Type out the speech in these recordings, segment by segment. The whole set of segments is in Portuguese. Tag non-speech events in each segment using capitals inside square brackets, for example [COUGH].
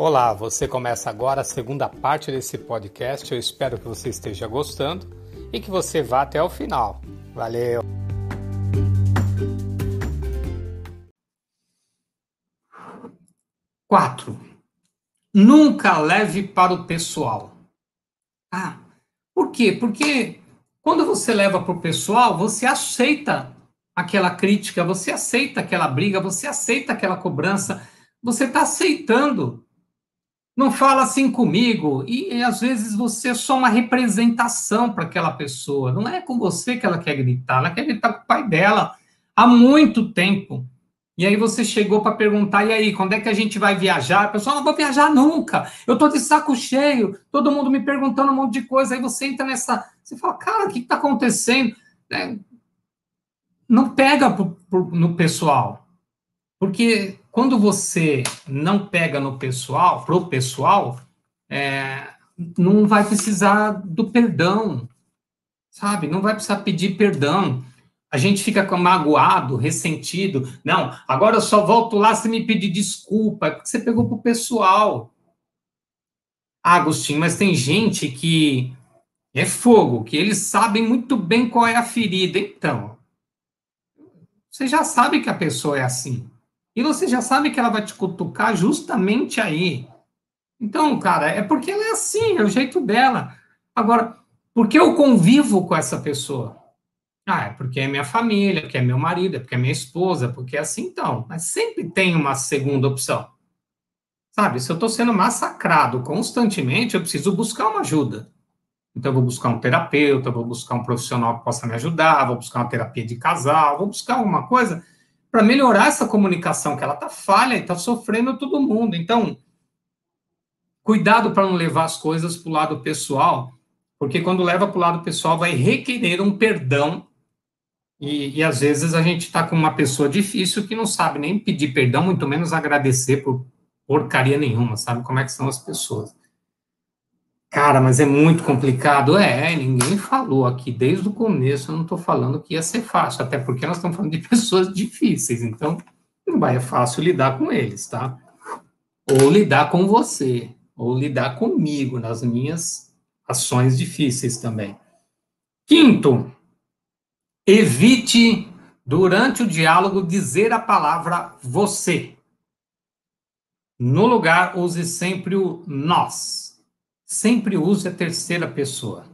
Olá, você começa agora a segunda parte desse podcast. Eu espero que você esteja gostando e que você vá até o final. Valeu! Quatro. Nunca leve para o pessoal. Ah, por quê? Porque quando você leva para o pessoal, você aceita aquela crítica, você aceita aquela briga, você aceita aquela cobrança, você está aceitando não fala assim comigo. E, e, às vezes você é só uma representação para aquela pessoa. Não é com você que ela quer gritar, ela quer gritar com o pai dela há muito tempo. E aí você chegou para perguntar, e aí, quando é que a gente vai viajar? A pessoa, não vou viajar nunca, eu tô de saco cheio, todo mundo me perguntando um monte de coisa, aí você entra nessa, você fala, cara, o que está acontecendo? É, não pega pro, pro, no pessoal, porque quando você não pega no pessoal, pro pessoal, é, não vai precisar do perdão, sabe? Não vai precisar pedir perdão. A gente fica magoado, ressentido. Não, agora eu só volto lá se me pedir desculpa, é porque você pegou pro pessoal. Ah, Agostinho, mas tem gente que é fogo, que eles sabem muito bem qual é a ferida. Então, você já sabe que a pessoa é assim. E você já sabe que ela vai te cutucar justamente aí. Então, cara, é porque ela é assim, é o jeito dela. Agora, por que eu convivo com essa pessoa? Ah, é porque é minha família, porque é meu marido, é porque é minha esposa, porque é assim então. Mas sempre tem uma segunda opção. Sabe, se eu estou sendo massacrado constantemente, eu preciso buscar uma ajuda. Então, eu vou buscar um terapeuta, vou buscar um profissional que possa me ajudar, vou buscar uma terapia de casal, vou buscar alguma coisa para melhorar essa comunicação, que ela está falha e está sofrendo todo mundo. Então, cuidado para não levar as coisas para o lado pessoal, porque quando leva para o lado pessoal vai requerer um perdão e, e às vezes a gente está com uma pessoa difícil que não sabe nem pedir perdão, muito menos agradecer por porcaria nenhuma, sabe como é que são as pessoas. Cara, mas é muito complicado. É, ninguém falou aqui desde o começo. Eu não estou falando que ia ser fácil, até porque nós estamos falando de [LAUGHS] pessoas difíceis. Então, não vai é fácil lidar com eles, tá? Ou lidar com você, ou lidar comigo nas minhas ações difíceis também. Quinto, evite durante o diálogo dizer a palavra você. No lugar, use sempre o nós sempre use a terceira pessoa.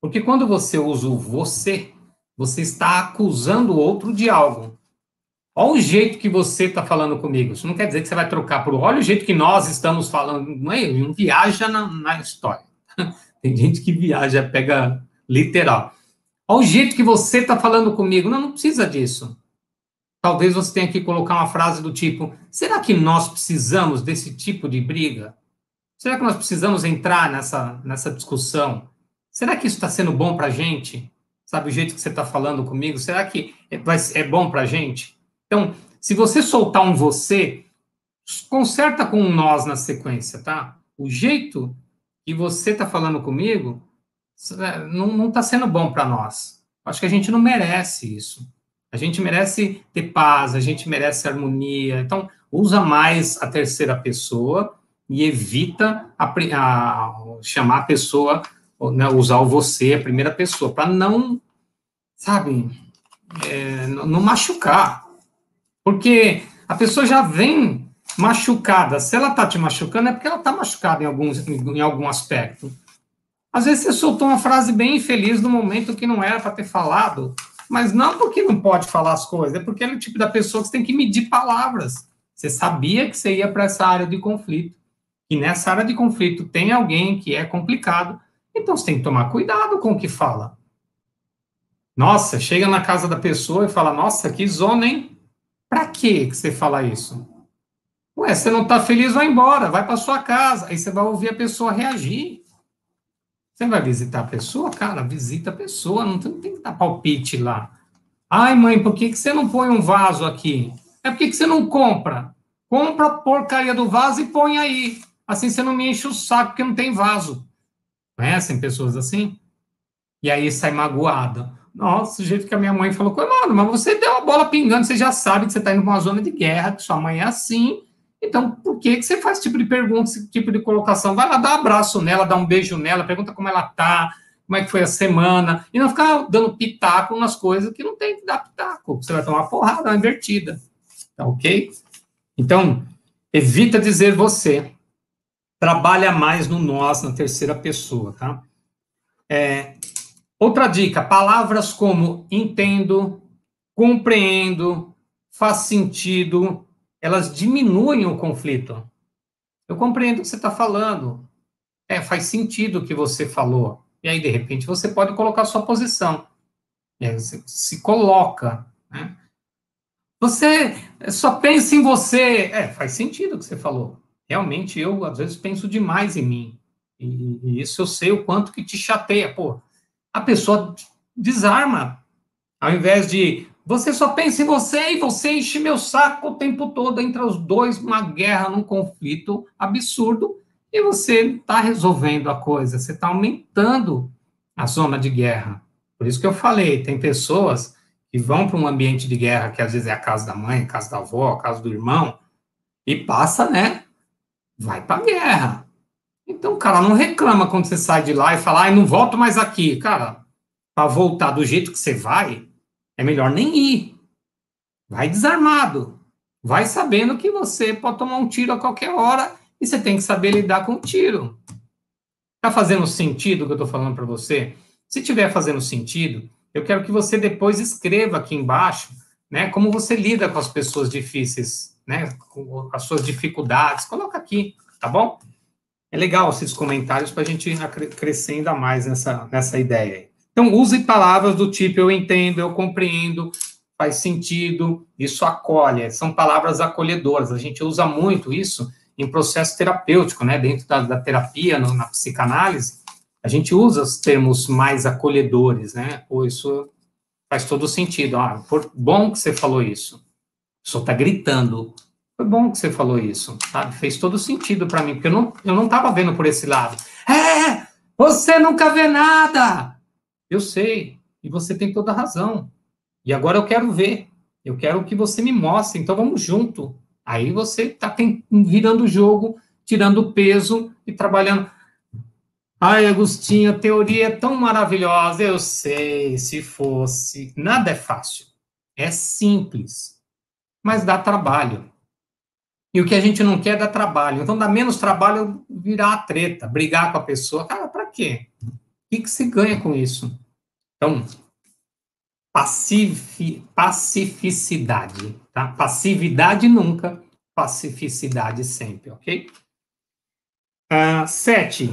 Porque quando você usa o você, você está acusando o outro de algo. Olha o jeito que você está falando comigo. Isso não quer dizer que você vai trocar por. Olha o jeito que nós estamos falando. Não é? Não viaja na, na história. [LAUGHS] Tem gente que viaja, pega literal. Olha o jeito que você está falando comigo. Não, não precisa disso. Talvez você tenha que colocar uma frase do tipo: será que nós precisamos desse tipo de briga? Será que nós precisamos entrar nessa, nessa discussão? Será que isso está sendo bom para a gente? Sabe o jeito que você está falando comigo? Será que é, é bom para a gente? Então, se você soltar um você, conserta com um nós na sequência, tá? O jeito que você está falando comigo é, não está sendo bom para nós. Acho que a gente não merece isso. A gente merece ter paz, a gente merece harmonia. Então, usa mais a terceira pessoa e evita a, a, chamar a pessoa, né, usar o você, a primeira pessoa, para não, sabe, é, não machucar. Porque a pessoa já vem machucada. Se ela está te machucando, é porque ela está machucada em, alguns, em algum aspecto. Às vezes você soltou uma frase bem infeliz no momento que não era para ter falado, mas não porque não pode falar as coisas, é porque é o tipo da pessoa que você tem que medir palavras. Você sabia que você ia para essa área de conflito que nessa área de conflito tem alguém que é complicado, então você tem que tomar cuidado com o que fala. Nossa, chega na casa da pessoa e fala: Nossa, que zona, hein? Pra que você fala isso? Ué, você não tá feliz, vai embora, vai para sua casa. Aí você vai ouvir a pessoa reagir. Você vai visitar a pessoa? Cara, visita a pessoa, não tem, tem que dar palpite lá. Ai, mãe, por que, que você não põe um vaso aqui? É por que, que você não compra? Compra a porcaria do vaso e põe aí. Assim você não me enche o saco porque não tem vaso. Conhecem pessoas assim? E aí sai magoada. Nossa, o jeito que a minha mãe falou, mano, mas você deu a bola pingando, você já sabe que você está indo para uma zona de guerra, que sua mãe é assim, Então, por que, que você faz esse tipo de pergunta, esse tipo de colocação? Vai lá, dá um abraço nela, dá um beijo nela, pergunta como ela tá, como é que foi a semana, e não ficar dando pitaco nas coisas que não tem que dar pitaco. Você vai tomar uma porrada, uma invertida. Tá ok? Então, evita dizer você. Trabalha mais no nós, na terceira pessoa, tá? É, outra dica: palavras como entendo, compreendo, faz sentido, elas diminuem o conflito. Eu compreendo o que você está falando. É, faz sentido o que você falou. E aí, de repente, você pode colocar sua posição. Você se coloca. Né? Você só pensa em você. É, faz sentido o que você falou. Realmente, eu, às vezes, penso demais em mim. E, e isso eu sei o quanto que te chateia. Pô, a pessoa desarma. Ao invés de você só pensa em você e você enche meu saco o tempo todo entre os dois, uma guerra, num conflito absurdo, e você está resolvendo a coisa, você está aumentando a zona de guerra. Por isso que eu falei, tem pessoas que vão para um ambiente de guerra, que às vezes é a casa da mãe, a casa da avó, a casa do irmão, e passa, né? Vai para guerra. Então, cara não reclama quando você sai de lá e fala, ai, não volto mais aqui. Cara, para voltar do jeito que você vai, é melhor nem ir. Vai desarmado. Vai sabendo que você pode tomar um tiro a qualquer hora e você tem que saber lidar com o tiro. Tá fazendo sentido o que eu estou falando para você? Se tiver fazendo sentido, eu quero que você depois escreva aqui embaixo, né, como você lida com as pessoas difíceis, né, as suas dificuldades. Coloca aqui, tá bom? É legal esses comentários para a gente crescer ainda mais nessa, nessa ideia. Então, use palavras do tipo eu entendo, eu compreendo, faz sentido, isso acolhe. São palavras acolhedoras. A gente usa muito isso em processo terapêutico, né? Dentro da, da terapia, no, na psicanálise, a gente usa os termos mais acolhedores, né? Pô, isso faz todo sentido. Ah, por, bom que você falou isso. O senhor está gritando. Foi bom que você falou isso, sabe? Fez todo sentido para mim, porque eu não, eu não estava vendo por esse lado. É, você nunca vê nada. Eu sei, e você tem toda a razão. E agora eu quero ver. Eu quero que você me mostre. Então vamos junto. Aí você está virando o jogo, tirando peso e trabalhando. Ai, Agostinho, a teoria é tão maravilhosa. Eu sei, se fosse. Nada é fácil. É simples. Mas dá trabalho. E o que a gente não quer é dar trabalho. Então, dá menos trabalho virar a treta, brigar com a pessoa. Cara, para quê? O que, que se ganha com isso? Então, pacifi, pacificidade, tá? Passividade nunca, pacificidade sempre, ok? Uh, sete.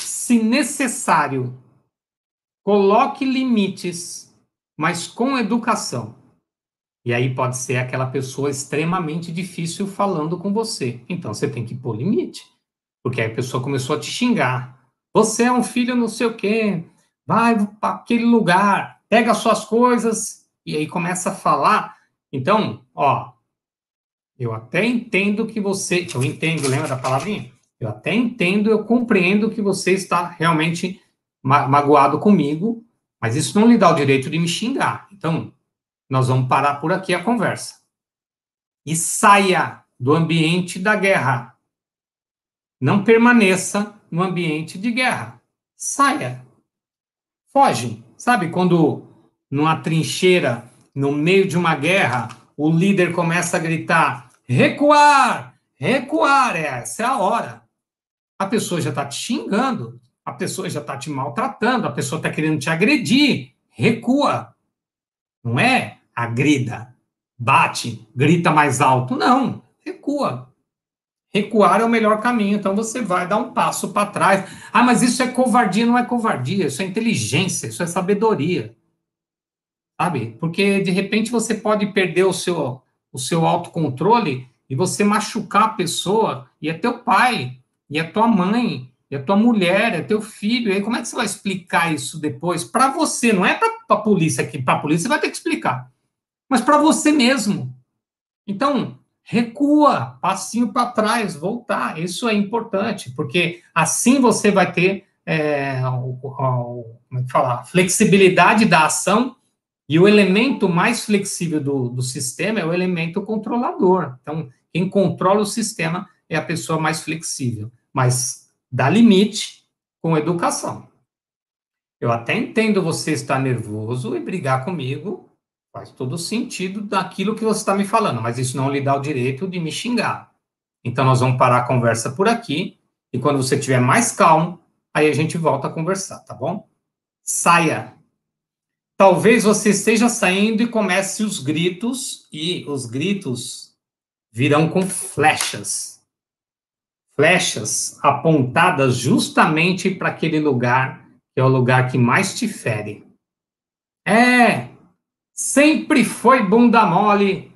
Se necessário, coloque limites, mas com educação. E aí pode ser aquela pessoa extremamente difícil falando com você. Então você tem que pôr limite. Porque aí a pessoa começou a te xingar. Você é um filho não sei o quê. Vai para aquele lugar pega suas coisas e aí começa a falar. Então, ó, eu até entendo que você, eu entendo, lembra da palavrinha? Eu até entendo, eu compreendo que você está realmente ma magoado comigo, mas isso não lhe dá o direito de me xingar. Então, nós vamos parar por aqui a conversa. E saia do ambiente da guerra. Não permaneça no ambiente de guerra. Saia. Foge. Sabe quando numa trincheira, no meio de uma guerra, o líder começa a gritar: recuar, recuar, essa é a hora. A pessoa já está te xingando, a pessoa já está te maltratando, a pessoa está querendo te agredir. Recua. Não é agrida, bate, grita mais alto. Não, recua. Recuar é o melhor caminho, então você vai dar um passo para trás. Ah, mas isso é covardia, não é covardia, isso é inteligência, isso é sabedoria. Sabe? Porque de repente você pode perder o seu, o seu autocontrole e você machucar a pessoa, e é teu pai, e é tua mãe, é tua mulher, é teu filho. E aí como é que você vai explicar isso depois? Para você, não é para a polícia aqui. Para a polícia você vai ter que explicar. Mas para você mesmo. Então, recua, passinho para trás, voltar. Isso é importante, porque assim você vai ter é, o, o, como é flexibilidade da ação E o elemento mais flexível do, do sistema é o elemento controlador. Então, quem controla o sistema é a pessoa mais flexível. Mas dá limite com educação. Eu até entendo você estar nervoso e brigar comigo, faz todo sentido daquilo que você está me falando, mas isso não lhe dá o direito de me xingar. Então, nós vamos parar a conversa por aqui, e quando você estiver mais calmo, aí a gente volta a conversar, tá bom? Saia. Talvez você esteja saindo e comece os gritos, e os gritos virão com flechas. Flechas apontadas justamente para aquele lugar que é o lugar que mais te fere. É, sempre foi bunda mole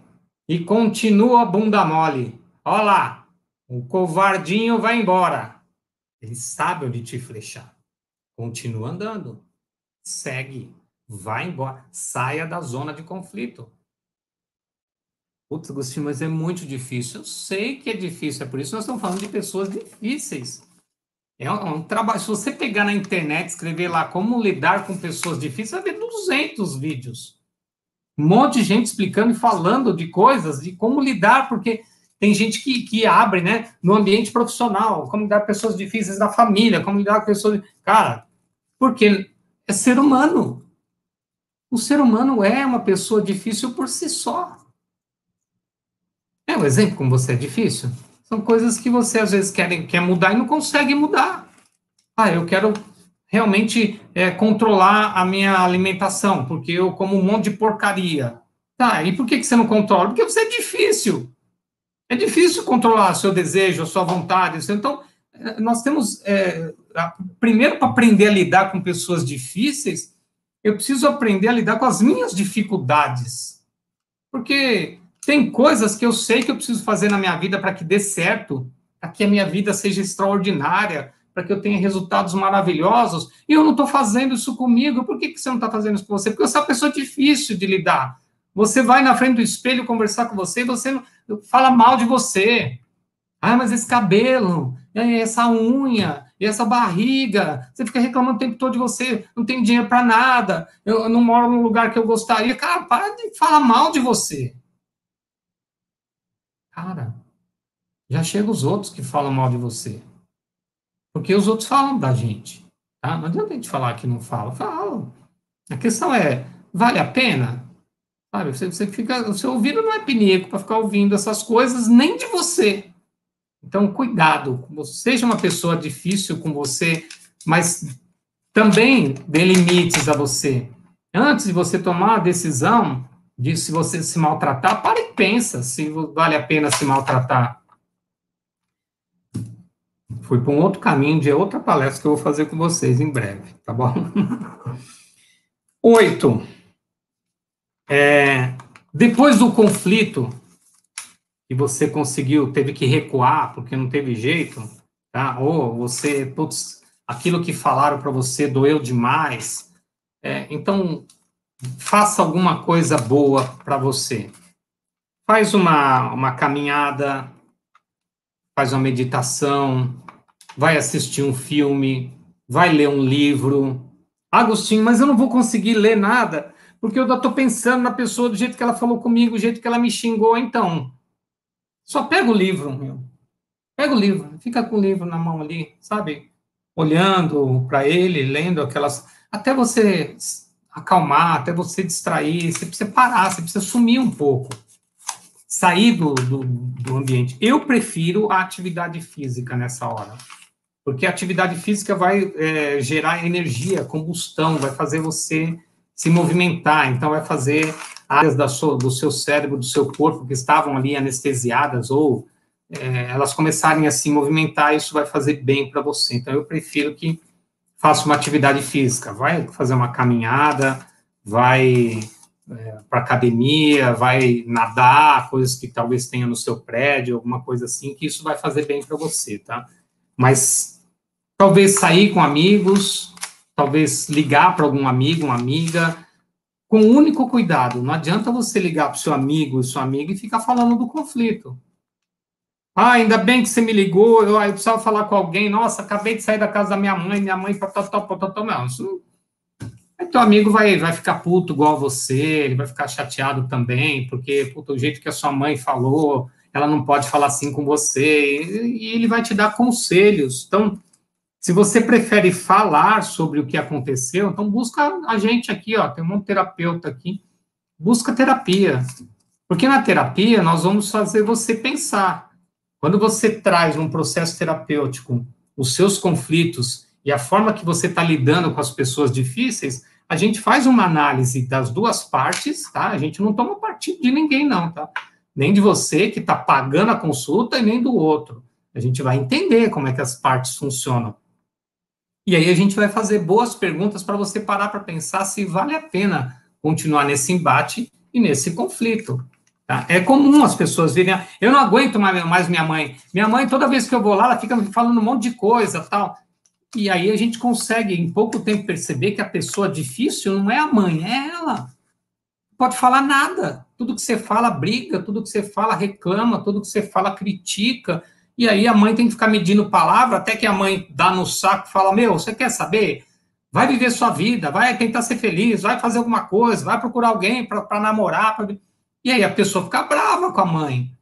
e continua bunda mole. Olha lá, o covardinho vai embora. Ele sabe onde te flechar. Continua andando. Segue. Vai embora. Saia da zona de conflito. Putz, Agostinho, mas é muito difícil. Eu sei que é difícil, é por isso que nós estamos falando de pessoas difíceis. É um, é um, trabalho. Se você pegar na internet, escrever lá como lidar com pessoas difíceis, vai ver 200 vídeos. Um monte de gente explicando e falando de coisas, de como lidar, porque tem gente que, que abre, né, no ambiente profissional, como lidar com pessoas difíceis da família, como lidar com pessoas. Cara, porque é ser humano. O ser humano é uma pessoa difícil por si só. É um exemplo como você é difícil? São coisas que você às vezes quer, quer mudar e não consegue mudar. Ah, eu quero realmente é, controlar a minha alimentação, porque eu como um monte de porcaria. Tá, e por que, que você não controla? Porque você é difícil. É difícil controlar seu desejo, a sua vontade. Então, é, nós temos. É, primeiro, para aprender a lidar com pessoas difíceis, eu preciso aprender a lidar com as minhas dificuldades. Porque tem coisas que eu sei que eu preciso fazer na minha vida para que dê certo, para que a minha vida seja extraordinária, para que eu tenha resultados maravilhosos, e eu não estou fazendo isso comigo. Por que, que você não está fazendo isso com você? Porque você é uma pessoa difícil de lidar. Você vai na frente do espelho conversar com você e você fala mal de você. Ah, mas esse cabelo, essa unha, essa barriga, você fica reclamando o tempo todo de você, não tem dinheiro para nada, eu não moro no lugar que eu gostaria. Cara, para de falar mal de você. Cara, já chega os outros que falam mal de você. Porque os outros falam da gente. Tá? Não adianta a gente falar que não fala. Falam. A questão é, vale a pena? Sabe, você, você fica, o seu ouvido não é pinico para ficar ouvindo essas coisas, nem de você. Então, cuidado. Seja uma pessoa difícil com você, mas também dê limites a você. Antes de você tomar a decisão, de se você se maltratar, para e pensa se vale a pena se maltratar. Fui para um outro caminho de outra palestra que eu vou fazer com vocês em breve, tá bom? Oito. É, depois do conflito, e você conseguiu, teve que recuar porque não teve jeito, tá? Ou você, putz, aquilo que falaram para você doeu demais. É, então, faça alguma coisa boa para você. Faz uma, uma caminhada, faz uma meditação, vai assistir um filme, vai ler um livro. Agostinho, mas eu não vou conseguir ler nada, porque eu estou pensando na pessoa do jeito que ela falou comigo, do jeito que ela me xingou, então. Só pega o livro, meu. Pega o livro, fica com o livro na mão ali, sabe? Olhando para ele, lendo aquelas. Até você acalmar, até você distrair, você precisa parar, você precisa sumir um pouco, sair do, do, do ambiente. Eu prefiro a atividade física nessa hora, porque a atividade física vai é, gerar energia, combustão, vai fazer você se movimentar, então vai fazer áreas sua, do seu cérebro, do seu corpo que estavam ali anestesiadas ou é, elas começarem a se movimentar, isso vai fazer bem para você. Então eu prefiro que faça uma atividade física, vai fazer uma caminhada, vai é, para academia, vai nadar, coisas que talvez tenha no seu prédio, alguma coisa assim, que isso vai fazer bem para você, tá? Mas talvez sair com amigos, talvez ligar para algum amigo, uma amiga, com o único cuidado, não adianta você ligar para o seu amigo sua amiga e ficar falando do conflito. Ah, ainda bem que você me ligou, eu, eu precisava falar com alguém. Nossa, acabei de sair da casa da minha mãe, minha mãe, patotó, patotó. Não, isso Aí teu amigo vai, vai ficar puto igual você, ele vai ficar chateado também, porque puto, o jeito que a sua mãe falou, ela não pode falar assim com você, e, ele vai te dar conselhos. Então, se você prefere falar sobre o que aconteceu, então busca a gente aqui, ó, tem um terapeuta aqui, busca terapia. Porque na terapia nós vamos fazer você pensar. Quando você traz um processo terapêutico os seus conflitos e a forma que você está lidando com as pessoas difíceis, a gente faz uma análise das duas partes, tá? A gente não toma partido de ninguém, não, tá? Nem de você que está pagando a consulta e nem do outro. A gente vai entender como é que as partes funcionam. E aí a gente vai fazer boas perguntas para você parar para pensar se vale a pena continuar nesse embate e nesse conflito. Tá? É comum as pessoas virem, eu não aguento mais minha mãe. Minha mãe, toda vez que eu vou lá, ela fica falando um monte de coisa, tal. E aí a gente consegue, em pouco tempo, perceber que a pessoa difícil não é a mãe, é ela. Pode falar nada. Tudo que você fala briga, tudo que você fala reclama, tudo que você fala critica. E aí a mãe tem que ficar medindo palavra até que a mãe dá no saco e fala: Meu, você quer saber? Vai viver sua vida, vai tentar ser feliz, vai fazer alguma coisa, vai procurar alguém para namorar. Pra... E aí a pessoa fica brava com a mãe.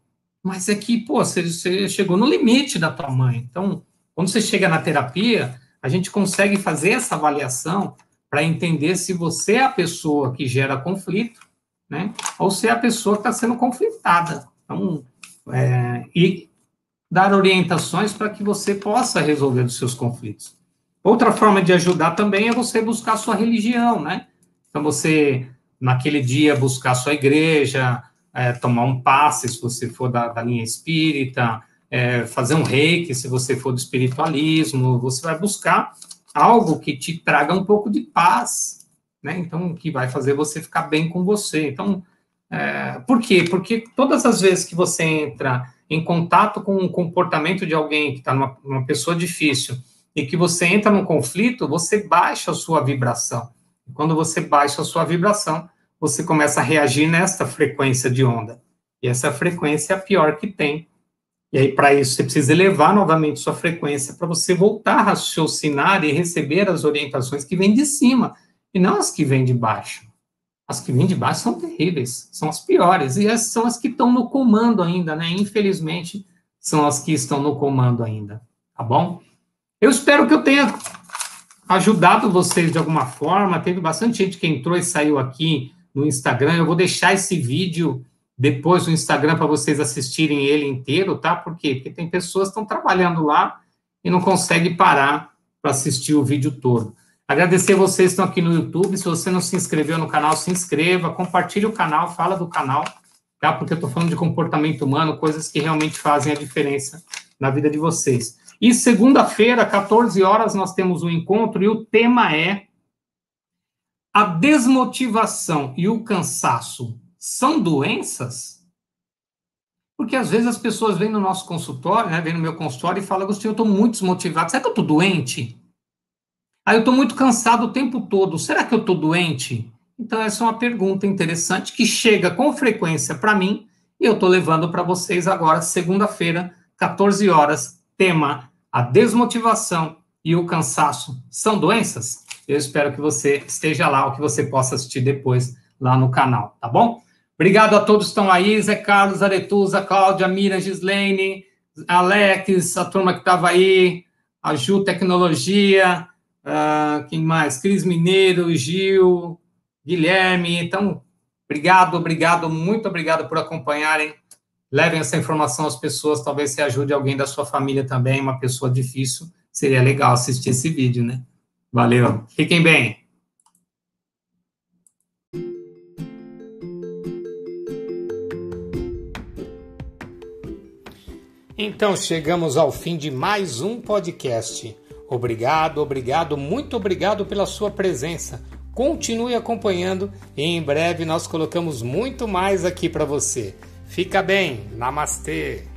Mas é que, pô, você, você chegou no limite da tua mãe. Então, quando você chega na terapia, a gente consegue fazer essa avaliação para entender se você é a pessoa que gera conflito, né? Ou se a pessoa está sendo conflitada. Então, é, e dar orientações para que você possa resolver os seus conflitos. Outra forma de ajudar também é você buscar sua religião, né? Então, você, naquele dia, buscar sua igreja, é, tomar um passe, se você for da, da linha espírita, é, fazer um reiki, se você for do espiritualismo, você vai buscar algo que te traga um pouco de paz, né? Então, que vai fazer você ficar bem com você. Então, é, por quê? Porque todas as vezes que você entra em contato com o comportamento de alguém que está numa, numa pessoa difícil e que você entra num conflito, você baixa a sua vibração. E quando você baixa a sua vibração, você começa a reagir nesta frequência de onda. E essa frequência é a pior que tem e aí, para isso, você precisa elevar novamente sua frequência para você voltar a raciocinar e receber as orientações que vêm de cima, e não as que vêm de baixo. As que vêm de baixo são terríveis, são as piores, e essas são as que estão no comando ainda, né? Infelizmente, são as que estão no comando ainda, tá bom? Eu espero que eu tenha ajudado vocês de alguma forma. Teve bastante gente que entrou e saiu aqui no Instagram. Eu vou deixar esse vídeo depois o Instagram para vocês assistirem ele inteiro, tá? Por quê? Porque tem pessoas que estão trabalhando lá e não conseguem parar para assistir o vídeo todo. Agradecer vocês que estão aqui no YouTube. Se você não se inscreveu no canal, se inscreva, compartilhe o canal, fala do canal, tá? Porque eu estou falando de comportamento humano, coisas que realmente fazem a diferença na vida de vocês. E segunda-feira, 14 horas, nós temos um encontro e o tema é a desmotivação e o cansaço são doenças? Porque às vezes as pessoas vêm no nosso consultório, né, vêm no meu consultório e falam, Agostinho, eu estou muito desmotivado. Será que eu estou doente? Aí eu estou muito cansado o tempo todo. Será que eu estou doente? Então, essa é uma pergunta interessante que chega com frequência para mim e eu estou levando para vocês agora, segunda-feira, 14 horas. Tema: a desmotivação e o cansaço são doenças? Eu espero que você esteja lá ou que você possa assistir depois lá no canal, tá bom? Obrigado a todos que estão aí, Zé Carlos, Aretuza, Cláudia, Mira, Gislaine, Alex, a turma que estava aí, a Ju Tecnologia, uh, quem mais? Cris Mineiro, Gil, Guilherme. Então, obrigado, obrigado, muito obrigado por acompanharem. Levem essa informação às pessoas, talvez se ajude alguém da sua família também, uma pessoa difícil. Seria legal assistir esse vídeo, né? Valeu. Fiquem bem. Então chegamos ao fim de mais um podcast. Obrigado, obrigado, muito obrigado pela sua presença. Continue acompanhando e em breve nós colocamos muito mais aqui para você. Fica bem, namastê!